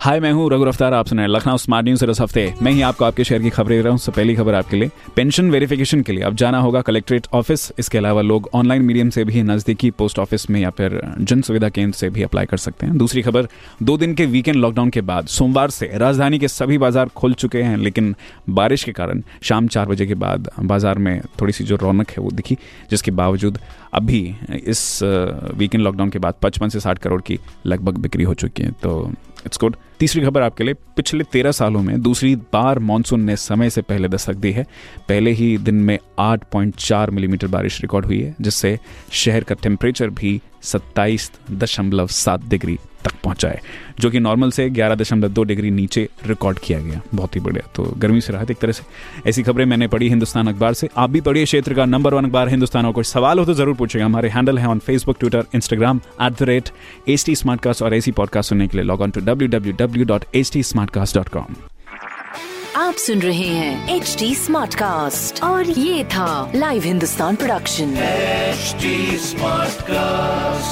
हाय मैं हूँ रघु अफ्तार आप सुन लखनऊ स्मार्ट न्यूज़ इस हफ़्ते। मैं ही आपको आपके शहर की खबरें दे रहा हूँ। सबसे पहली खबर आपके लिए पेंशन वेरिफिकेशन के लिए। अब जाना होगा कलेक्ट्रेट ऑफ़िस इसके अलावा लोग ऑनलाइन मीडियम से भी नजदीकी पोस्ट ऑफ़िस में या फिर जन सुविधा केंद्र से भी अप्लाई कर सकते हैं। दूसरी खबर, दो दिन के वीकेंड लॉकडाउन के बाद सोमवार से राजधानी के सभी बाज़ार खुल चुके हैं, लेकिन बारिश के कारण शाम चार बजे के बाद बाज़ार में थोड़ी सी जो रौनक है वो दिखी, जिसके बावजूद अभी इस वीकेंड लॉकडाउन के बाद पचपन से साठ करोड़ की लगभग बिक्री हो चुकी है। तो इट्स गुड तीसरी खबर आपके लिए, पिछले तेरह सालों में दूसरी बार मानसून ने समय से पहले दस्तक दी है। पहले ही दिन में 8.4 मिलीमीटर बारिश रिकॉर्ड हुई है, जिससे शहर का टेम्परेचर भी सत्ताईस दशमलव सात डिग्री तक पहुँचा है जो कि नॉर्मल से ग्यारह दशमलव दो डिग्री नीचे रिकॉर्ड किया गया। बहुत ही बढ़िया। तो गर्मी से राहत एक तरह से। ऐसी खबरें मैंने पढ़ी हिंदुस्तान अखबार से। आप भी पढ़िए क्षेत्र का नंबर वन अखबार हिंदुस्तान और कोई सवाल हो तो ज़रूर पूछेगा हमारे हैंडल है on Facebook Twitter Instagram at the rate H T और ऐसी पॉडकास्ट सुनने के लिए log on to W W W dot H T dot com आप सुन रहे हैं एच डी स्मार्ट कास्ट और ये था live Hindustan production smart cast